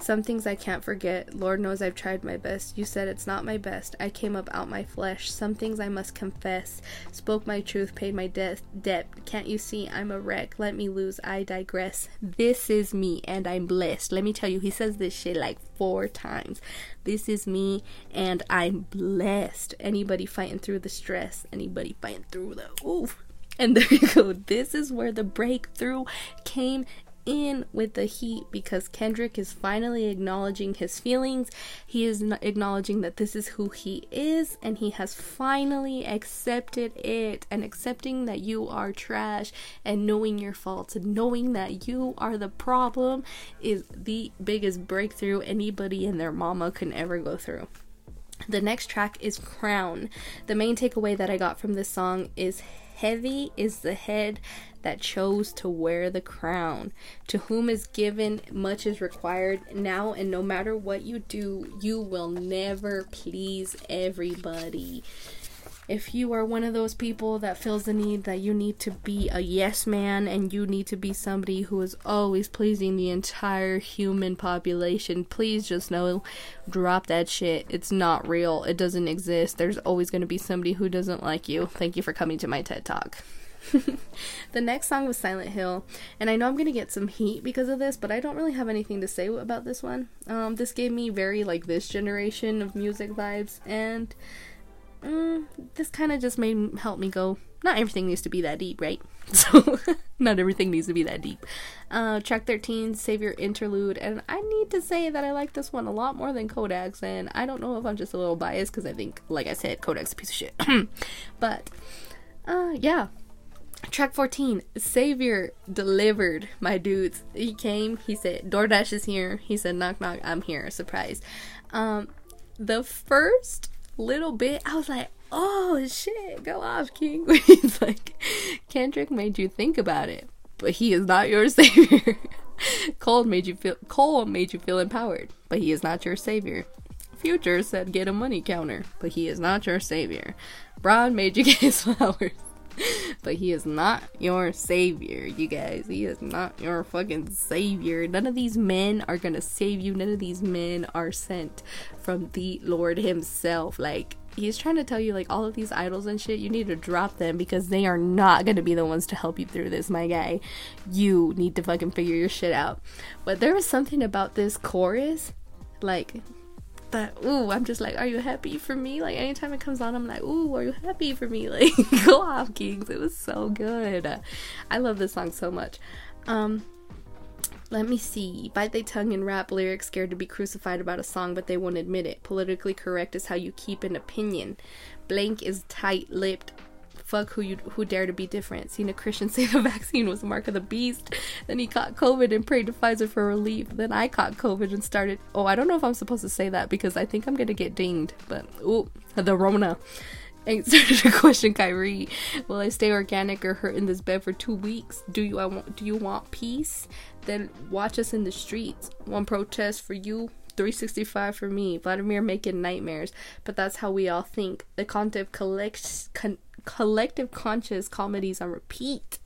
some things I can't forget. Lord knows I've tried my best. You said it's not my best. I came up out my flesh. Some things I must confess. Spoke my truth, paid my de- debt. Can't you see I'm a wreck? Let me lose. I digress. This is me, and I'm blessed. Let me tell you, he says this shit like four times. This is me, and I'm blessed. Anybody fighting through the stress? Anybody fighting through the oof? And there you go. This is where the breakthrough came in with the heat because Kendrick is finally acknowledging his feelings. He is acknowledging that this is who he is and he has finally accepted it and accepting that you are trash and knowing your faults and knowing that you are the problem is the biggest breakthrough anybody and their mama can ever go through. The next track is Crown. The main takeaway that I got from this song is heavy is the head that chose to wear the crown. To whom is given, much is required. Now and no matter what you do, you will never please everybody. If you are one of those people that feels the need that you need to be a yes man and you need to be somebody who is always pleasing the entire human population, please just know drop that shit. It's not real. It doesn't exist. There's always going to be somebody who doesn't like you. Thank you for coming to my TED Talk. the next song was Silent Hill, and I know I'm gonna get some heat because of this, but I don't really have anything to say about this one. Um, this gave me very like this generation of music vibes, and mm, this kind of just made help me go. Not everything needs to be that deep, right? So not everything needs to be that deep. Uh, track 13, Savior Interlude. And I need to say that I like this one a lot more than Kodak's. And I don't know if I'm just a little biased because I think, like I said, Kodak's a piece of shit. but uh, yeah. Track 14, Savior delivered, my dudes. He came, he said, DoorDash is here. He said, knock, knock, I'm here. Surprise. Um, the first little bit, I was like, oh shit, go off, King. He's like, Kendrick made you think about it, but he is not your savior. Cole made you feel Cole made you feel empowered, but he is not your savior. Future said get a money counter, but he is not your savior. Brown made you get his flowers. but he is not your savior, you guys. He is not your fucking savior. None of these men are gonna save you. None of these men are sent from the Lord Himself. Like, he's trying to tell you, like, all of these idols and shit, you need to drop them because they are not gonna be the ones to help you through this, my guy. You need to fucking figure your shit out. But there was something about this chorus, like, that ooh i'm just like are you happy for me like anytime it comes on i'm like ooh are you happy for me like go off kings it was so good i love this song so much um let me see. Bite their tongue and rap lyrics, scared to be crucified about a song, but they won't admit it. Politically correct is how you keep an opinion. Blank is tight lipped, fuck who you who dare to be different. Seen a Christian say the vaccine was the mark of the beast. Then he caught COVID and prayed to Pfizer for relief. Then I caught COVID and started. Oh, I don't know if I'm supposed to say that because I think I'm gonna get dinged. But ooh, the Rona. And started to question Kyrie. Will I stay organic or hurt in this bed for two weeks? Do you I want do you want peace? Then watch us in the streets. One protest for you, 365 for me. Vladimir making nightmares, but that's how we all think. The concept collects con- collective conscious comedies on repeat.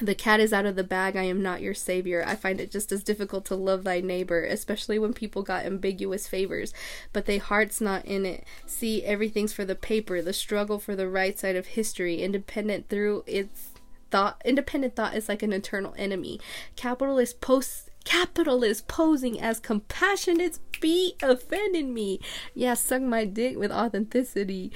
The cat is out of the bag. I am not your savior. I find it just as difficult to love thy neighbor, especially when people got ambiguous favors, but they heart's not in it. See, everything's for the paper, the struggle for the right side of history, independent through its thought. Independent thought is like an eternal enemy. Capitalist posts capitalist posing as compassionate be offending me. Yeah, suck my dick with authenticity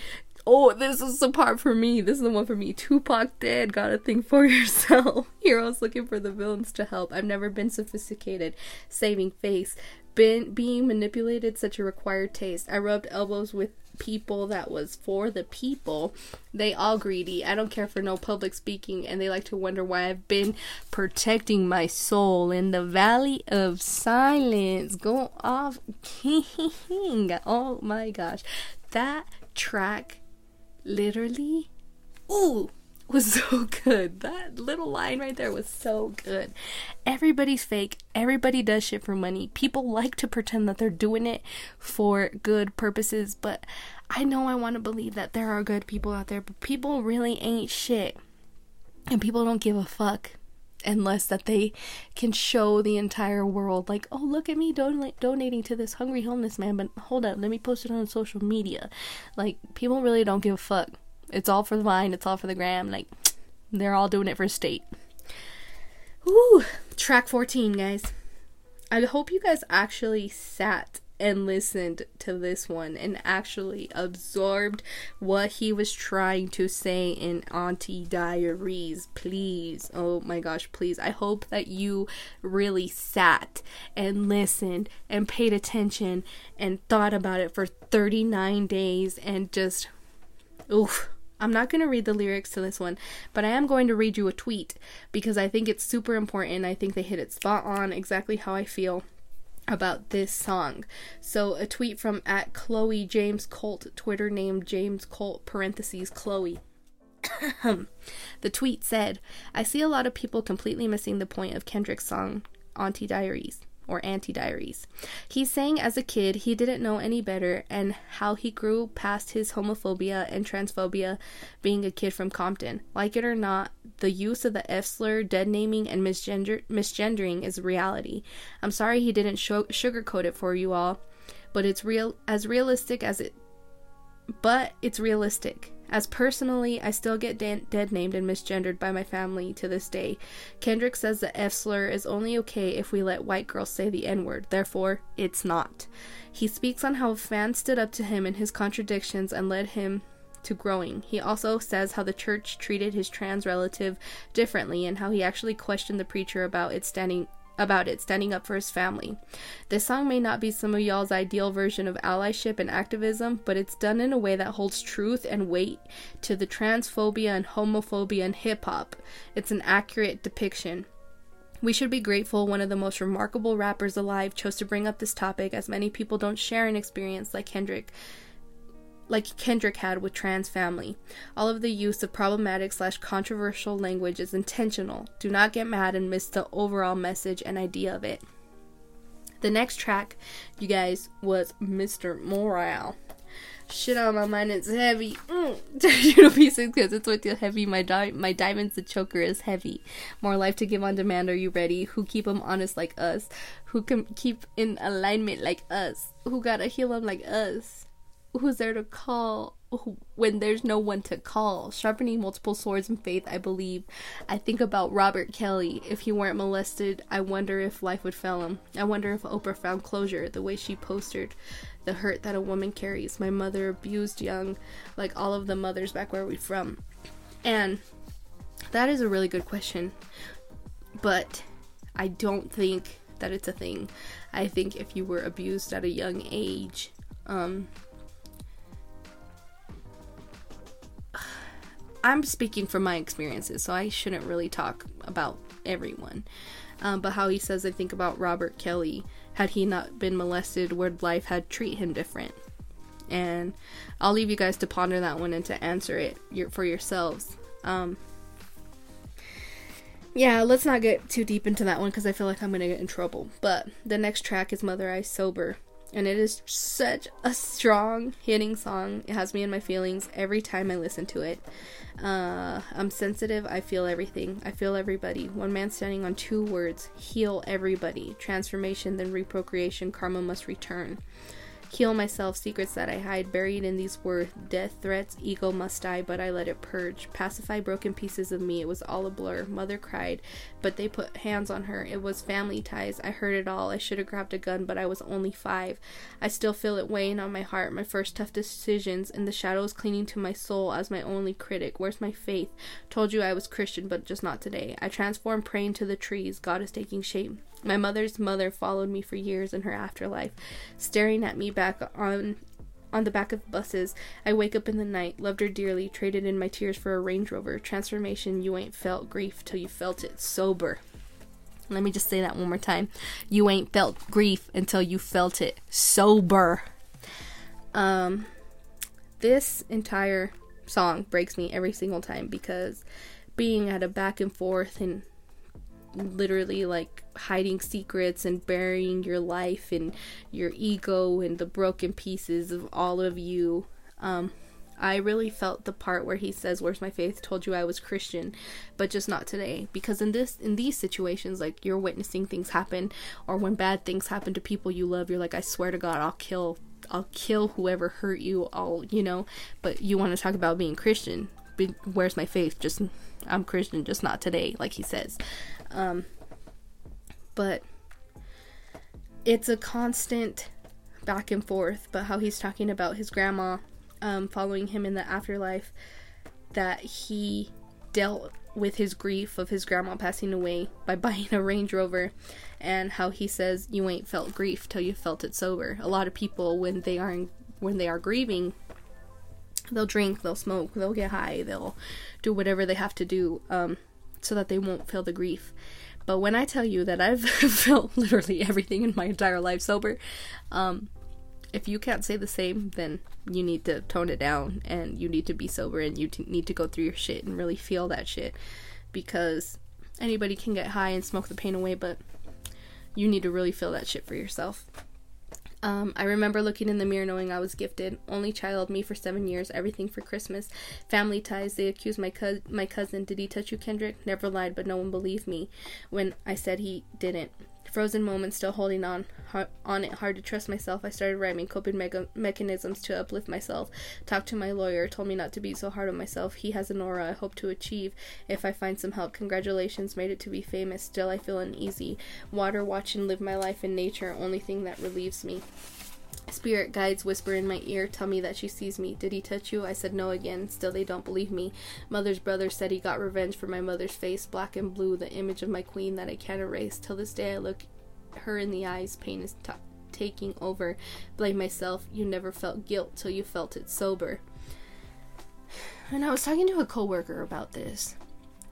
oh, this is the part for me. This is the one for me. Tupac dead. Gotta think for yourself. Heroes looking for the villains to help. I've never been sophisticated. Saving face. Been being manipulated such a required taste. I rubbed elbows with people that was for the people. They all greedy. I don't care for no public speaking and they like to wonder why I've been protecting my soul in the valley of silence. Go off king. Oh my gosh. That track literally, ooh, was so good. That little line right there was so good. Everybody's fake. Everybody does shit for money. People like to pretend that they're doing it for good purposes, but I know I want to believe that there are good people out there, but people really ain't shit. And people don't give a fuck unless that they can show the entire world like oh look at me don- donating to this hungry homeless man but hold up let me post it on social media. Like people really don't give a fuck. It's all for the vine it's all for the gram like they're all doing it for state. Ooh, track 14 guys. I hope you guys actually sat and listened to this one and actually absorbed what he was trying to say in Auntie Diaries. Please, oh my gosh, please. I hope that you really sat and listened and paid attention and thought about it for 39 days and just, oof. I'm not going to read the lyrics to this one, but I am going to read you a tweet because I think it's super important. I think they hit it spot on exactly how I feel about this song. So a tweet from at Chloe James Colt, Twitter name James Colt parentheses Chloe. the tweet said, I see a lot of people completely missing the point of Kendrick's song, Auntie Diaries or Anti Diaries. He's saying as a kid he didn't know any better and how he grew past his homophobia and transphobia being a kid from Compton. Like it or not, the use of the F slur, dead naming, and misgender- misgendering is reality. I'm sorry he didn't sh- sugarcoat it for you all, but it's real as realistic as it but it's realistic. As personally, I still get de- dead named and misgendered by my family to this day. Kendrick says the F slur is only okay if we let white girls say the N word, therefore, it's not. He speaks on how fans stood up to him in his contradictions and led him to growing. He also says how the church treated his trans relative differently and how he actually questioned the preacher about it standing about it standing up for his family. This song may not be some of y'all's ideal version of allyship and activism, but it's done in a way that holds truth and weight to the transphobia and homophobia in hip hop. It's an accurate depiction. We should be grateful one of the most remarkable rappers alive chose to bring up this topic as many people don't share an experience like Kendrick like Kendrick had with trans family. All of the use of problematic slash controversial language is intentional. Do not get mad and miss the overall message and idea of it. The next track, you guys, was Mr. Morale. Shit on my mind, it's heavy. Mm. you know, pieces because it's with you heavy. My di- my diamonds, the choker is heavy. More life to give on demand. Are you ready? Who keep them honest like us? Who can keep in alignment like us? Who gotta heal them like us? Who's there to call when there's no one to call. Sharpening multiple swords in faith, I believe. I think about Robert Kelly. If he weren't molested, I wonder if life would fail him. I wonder if Oprah found closure the way she posted the hurt that a woman carries. My mother abused young, like all of the mothers back where we from. And that is a really good question. But I don't think that it's a thing. I think if you were abused at a young age, um, I'm speaking from my experiences, so I shouldn't really talk about everyone. Um, but how he says, I think about Robert Kelly. Had he not been molested, would life had treat him different? And I'll leave you guys to ponder that one and to answer it for yourselves. Um, yeah, let's not get too deep into that one because I feel like I'm gonna get in trouble. But the next track is Mother I Sober and it is such a strong hitting song. It has me in my feelings every time i listen to it. Uh, i'm sensitive. I feel everything. I feel everybody. One man standing on two words heal everybody. Transformation then reprocreation. Karma must return Heal myself, secrets that I hide, buried in these words. Death threats, ego must die, but I let it purge. Pacify broken pieces of me, it was all a blur. Mother cried, but they put hands on her. It was family ties. I heard it all. I should have grabbed a gun, but I was only five. I still feel it weighing on my heart. My first tough decisions, and the shadows clinging to my soul as my only critic. Where's my faith? Told you I was Christian, but just not today. I transformed praying to the trees. God is taking shape. My mother's mother followed me for years in her afterlife, staring at me back on on the back of buses. I wake up in the night, loved her dearly, traded in my tears for a Range Rover. Transformation, you ain't felt grief till you felt it sober. Let me just say that one more time. You ain't felt grief until you felt it sober. Um this entire song breaks me every single time because being at a back and forth and literally like hiding secrets and burying your life and your ego and the broken pieces of all of you. Um, I really felt the part where he says, "Where's my faith? Told you I was Christian, but just not today." Because in this, in these situations, like you're witnessing things happen, or when bad things happen to people you love, you're like, "I swear to God, I'll kill, I'll kill whoever hurt you." I'll, you know. But you want to talk about being Christian? Be, where's my faith? Just I'm Christian, just not today, like he says. Um, but it's a constant back and forth. But how he's talking about his grandma um, following him in the afterlife, that he dealt with his grief of his grandma passing away by buying a Range Rover, and how he says you ain't felt grief till you felt it sober. A lot of people when they are when they are grieving, they'll drink, they'll smoke, they'll get high, they'll do whatever they have to do. Um, so that they won't feel the grief. But when I tell you that I've felt literally everything in my entire life sober, um, if you can't say the same, then you need to tone it down and you need to be sober and you t- need to go through your shit and really feel that shit because anybody can get high and smoke the pain away, but you need to really feel that shit for yourself. Um, I remember looking in the mirror knowing I was gifted. Only child, me for seven years, everything for Christmas. Family ties, they accused my, co- my cousin. Did he touch you, Kendrick? Never lied, but no one believed me when I said he didn't. Frozen moments, still holding on hard, on it. Hard to trust myself. I started rhyming coping mega- mechanisms to uplift myself. Talked to my lawyer. Told me not to be so hard on myself. He has an aura I hope to achieve if I find some help. Congratulations, made it to be famous. Still, I feel uneasy. Water, watch, and live my life in nature. Only thing that relieves me. Spirit guides whisper in my ear, tell me that she sees me. Did he touch you? I said no again. Still, they don't believe me. Mother's brother said he got revenge for my mother's face, black and blue, the image of my queen that I can't erase. Till this day, I look her in the eyes. Pain is t- taking over. Blame myself. You never felt guilt till you felt it sober. And I was talking to a coworker about this,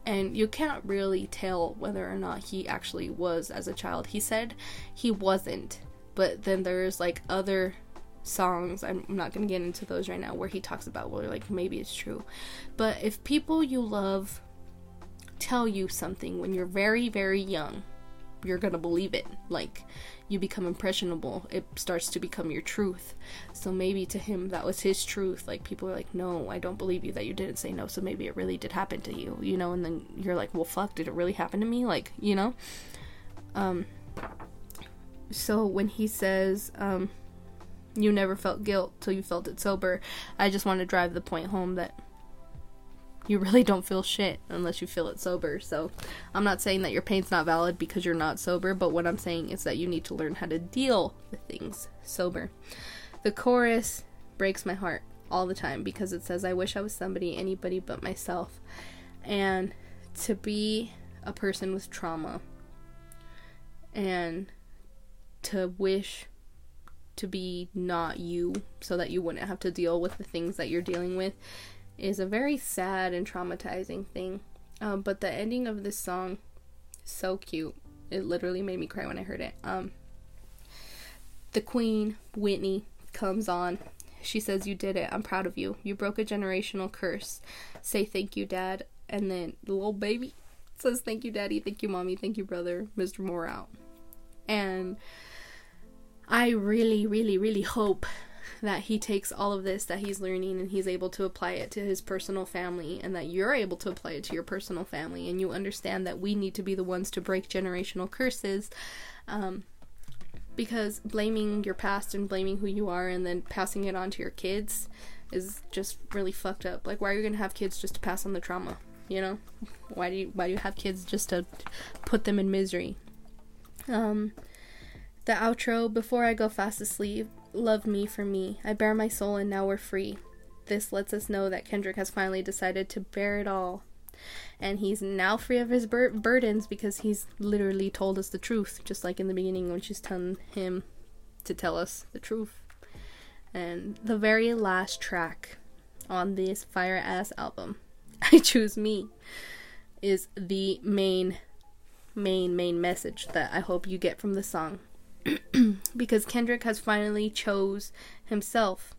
and you can't really tell whether or not he actually was as a child. He said he wasn't but then there's like other songs i'm not going to get into those right now where he talks about well like maybe it's true. But if people you love tell you something when you're very very young you're going to believe it. Like you become impressionable. It starts to become your truth. So maybe to him that was his truth. Like people are like no i don't believe you that you didn't say no. So maybe it really did happen to you you know and then you're like well fuck did it really happen to me? Like you know? Um so when he says, um, you never felt guilt till you felt it sober, I just want to drive the point home that you really don't feel shit unless you feel it sober. So I'm not saying that your pain's not valid because you're not sober, but what I'm saying is that you need to learn how to deal with things sober. The chorus breaks my heart all the time because it says, I wish I was somebody, anybody but myself. And to be a person with trauma and to wish to be not you so that you wouldn't have to deal with the things that you're dealing with is a very sad and traumatizing thing. Um, but the ending of this song so cute. It literally made me cry when I heard it. Um, the queen, Whitney, comes on. She says, You did it. I'm proud of you. You broke a generational curse. Say thank you, Dad. And then the little baby says, Thank you, Daddy. Thank you, Mommy. Thank you, brother. Mr. Morale. And I really, really, really hope that he takes all of this that he's learning and he's able to apply it to his personal family and that you're able to apply it to your personal family and you understand that we need to be the ones to break generational curses um, because blaming your past and blaming who you are and then passing it on to your kids is just really fucked up. Like why are you gonna have kids just to pass on the trauma you know? Why do you why do you have kids just to put them in misery? Um the outro, before I go fast asleep, love me for me. I bare my soul and now we're free. This lets us know that Kendrick has finally decided to bear it all. And he's now free of his bur- burdens because he's literally told us the truth, just like in the beginning when she's telling him to tell us the truth. And the very last track on this fire ass album, I Choose Me, is the main, main, main message that I hope you get from the song. because Kendrick has finally chose himself.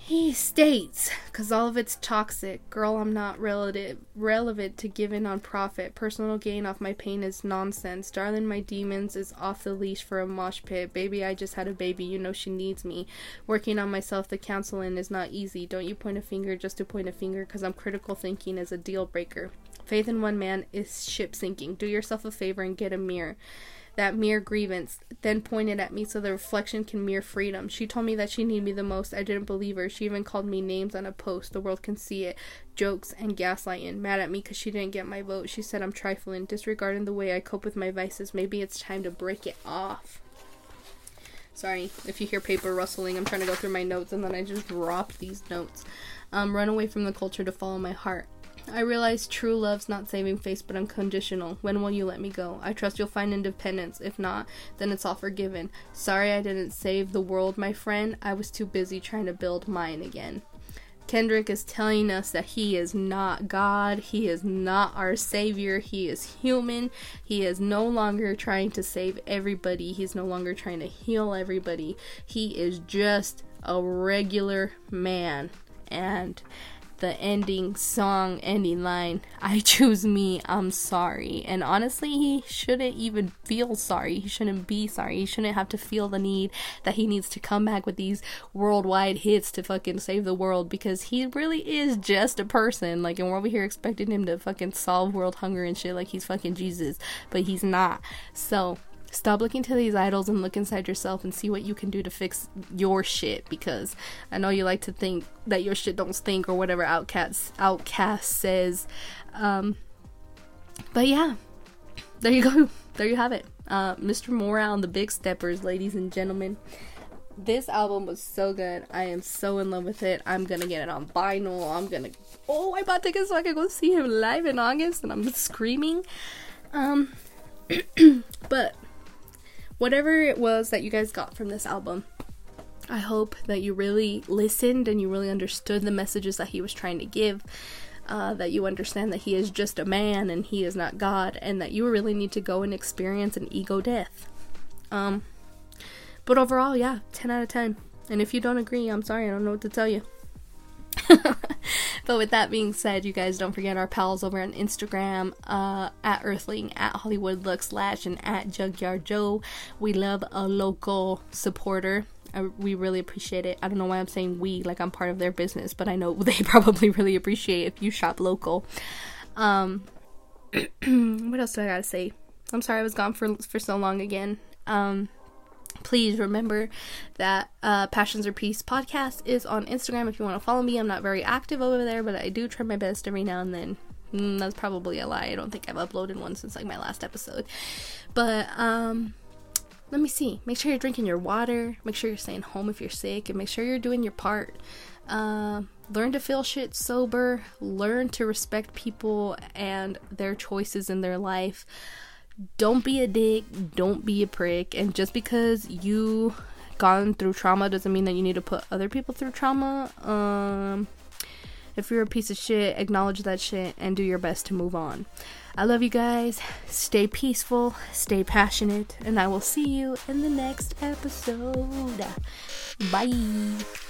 He states, because all of it's toxic. Girl, I'm not relative, relevant to giving on profit. Personal gain off my pain is nonsense. Darling, my demons is off the leash for a mosh pit. Baby, I just had a baby. You know she needs me. Working on myself, the counseling is not easy. Don't you point a finger just to point a finger, because I'm critical thinking is a deal breaker. Faith in one man is ship sinking. Do yourself a favor and get a mirror that mere grievance, then pointed at me so the reflection can mirror freedom. She told me that she needed me the most. I didn't believe her. She even called me names on a post. The world can see it. Jokes and gaslighting. Mad at me because she didn't get my vote. She said I'm trifling, disregarding the way I cope with my vices. Maybe it's time to break it off. Sorry if you hear paper rustling. I'm trying to go through my notes and then I just dropped these notes. Um, run away from the culture to follow my heart. I realize true love's not saving face but unconditional. When will you let me go? I trust you'll find independence. If not, then it's all forgiven. Sorry I didn't save the world, my friend. I was too busy trying to build mine again. Kendrick is telling us that he is not God. He is not our Savior. He is human. He is no longer trying to save everybody. He's no longer trying to heal everybody. He is just a regular man. And the ending song ending line i choose me i'm sorry. And honestly he shouldn't even feel sorry. He shouldn't be sorry. He shouldn't have to feel the need that he needs to come back with these worldwide hits to fucking save the world because he really is just a person. Like and we're over here expecting him to fucking solve world hunger and shit like he's fucking jesus but he's not. So Stop looking to these idols and look inside yourself and see what you can do to fix your shit because I know you like to think that your shit don't stink or whatever OutKast OutKast says. Um, but yeah, there you go. There you have it. Uh, Mr. Morale and the Big Steppers, ladies and gentlemen. this album was so good. I am so in love with it. I'm gonna get it on vinyl. I'm gonna. Oh, I bought tickets so I can go see him live in August, and I'm screaming. Um, whatever it was that you guys got from this album, I hope that you really listened and you really understood the messages that he was trying to give. Uh, that you understand that he is just a man and he is not God, and that you really need to go and experience an ego death. Um, but overall, yeah, 10 out of 10. And if you don't agree, I'm sorry, I don't know what to tell you. but with that being said, you guys don't forget our pals over on Instagram uh, at Earthling, at Hollywood Look Slash, and at Junkyard Joe. We love a local supporter. I, we really appreciate it. I don't know why I'm saying we, like I'm part of their business, but I know they probably really appreciate if you shop local. Um, what else do I gotta say? I'm sorry I was gone for for so long again. Um, please remember that uh, Passions Are Peace podcast is on Instagram if you want to follow me. I'm not very active over there, but I do try my best every now and then. Mm, that's probably a lie. I don't think I've uploaded one since like my last episode. But um let me see. Make sure you're drinking your water. Make sure you're staying home if you're sick, and make sure you're doing your part. Uh, learn to feel shit sober. Learn to respect people and their choices in their life. Don't be a dick. Don't be a prick. And just because you gone through trauma doesn't mean that you need to put other people through trauma. Um, if you're a piece of shit, acknowledge that shit and do your best to move on. I love you guys. Stay peaceful, stay passionate, and I will see you in the next episode. Bye.